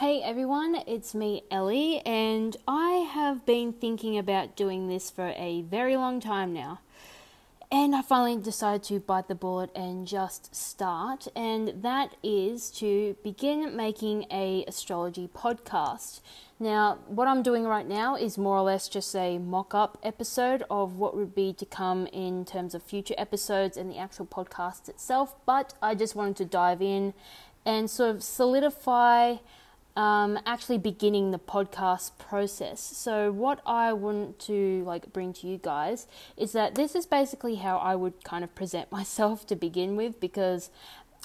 Hey everyone, it's me, Ellie, and I have been thinking about doing this for a very long time now. And I finally decided to bite the bullet and just start, and that is to begin making a astrology podcast. Now, what I'm doing right now is more or less just a mock up episode of what would be to come in terms of future episodes and the actual podcast itself, but I just wanted to dive in and sort of solidify um, actually beginning the podcast process. So, what I want to like bring to you guys is that this is basically how I would kind of present myself to begin with because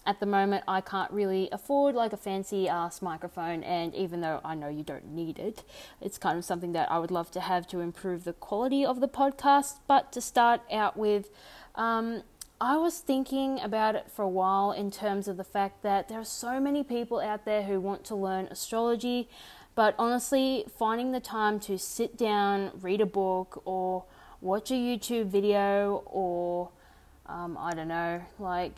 at the moment I can't really afford like a fancy ass microphone and even though I know you don't need it it's kind of something that I would love to have to improve the quality of the podcast but to start out with um, I was thinking about it for a while in terms of the fact that there are so many people out there who want to learn astrology but honestly finding the time to sit down read a book or watch a YouTube video or um, I don't know like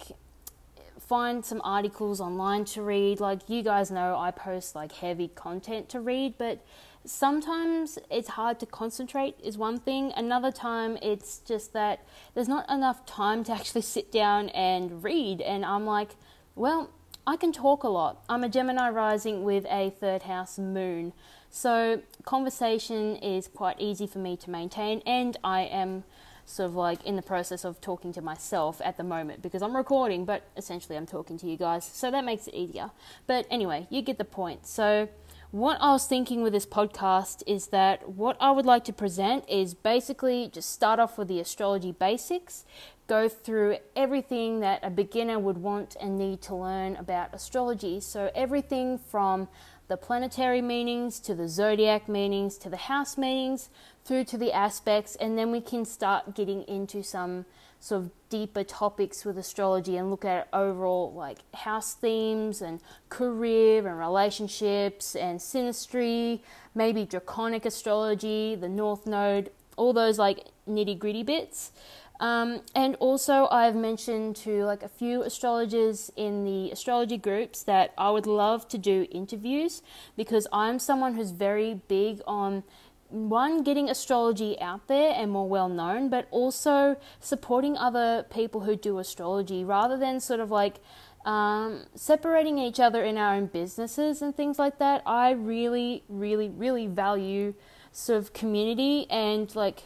find some articles online to read. Like you guys know, I post like heavy content to read, but sometimes it's hard to concentrate, is one thing. Another time, it's just that there's not enough time to actually sit down and read. And I'm like, well, I can talk a lot. I'm a Gemini rising with a third house moon. So, conversation is quite easy for me to maintain, and I am sort of like in the process of talking to myself at the moment because I'm recording, but essentially I'm talking to you guys. So that makes it easier. But anyway, you get the point. So, what I was thinking with this podcast is that what I would like to present is basically just start off with the astrology basics, go through everything that a beginner would want and need to learn about astrology. So, everything from the planetary meanings to the zodiac meanings to the house meanings through to the aspects, and then we can start getting into some sort of deeper topics with astrology and look at overall like house themes and career and relationships and synastry, maybe draconic astrology, the North Node, all those like nitty gritty bits. Um, and also, I've mentioned to like a few astrologers in the astrology groups that I would love to do interviews because I'm someone who's very big on one, getting astrology out there and more well known, but also supporting other people who do astrology rather than sort of like um, separating each other in our own businesses and things like that. I really, really, really value sort of community and like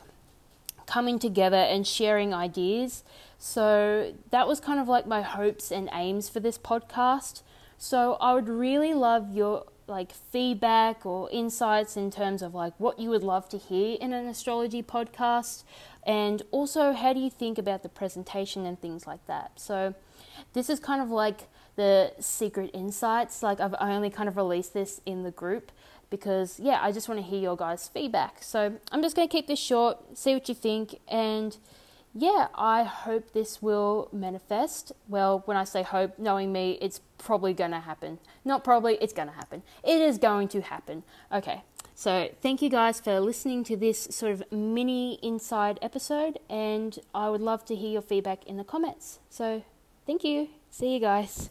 coming together and sharing ideas. So that was kind of like my hopes and aims for this podcast. So I would really love your like feedback or insights in terms of like what you would love to hear in an astrology podcast and also how do you think about the presentation and things like that. So this is kind of like the secret insights. Like I've only kind of released this in the group because yeah, I just want to hear your guys' feedback. So I'm just going to keep this short, see what you think, and yeah, I hope this will manifest. Well, when I say hope, knowing me, it's probably going to happen. Not probably, it's going to happen. It is going to happen. Okay, so thank you guys for listening to this sort of mini inside episode, and I would love to hear your feedback in the comments. So thank you. See you guys.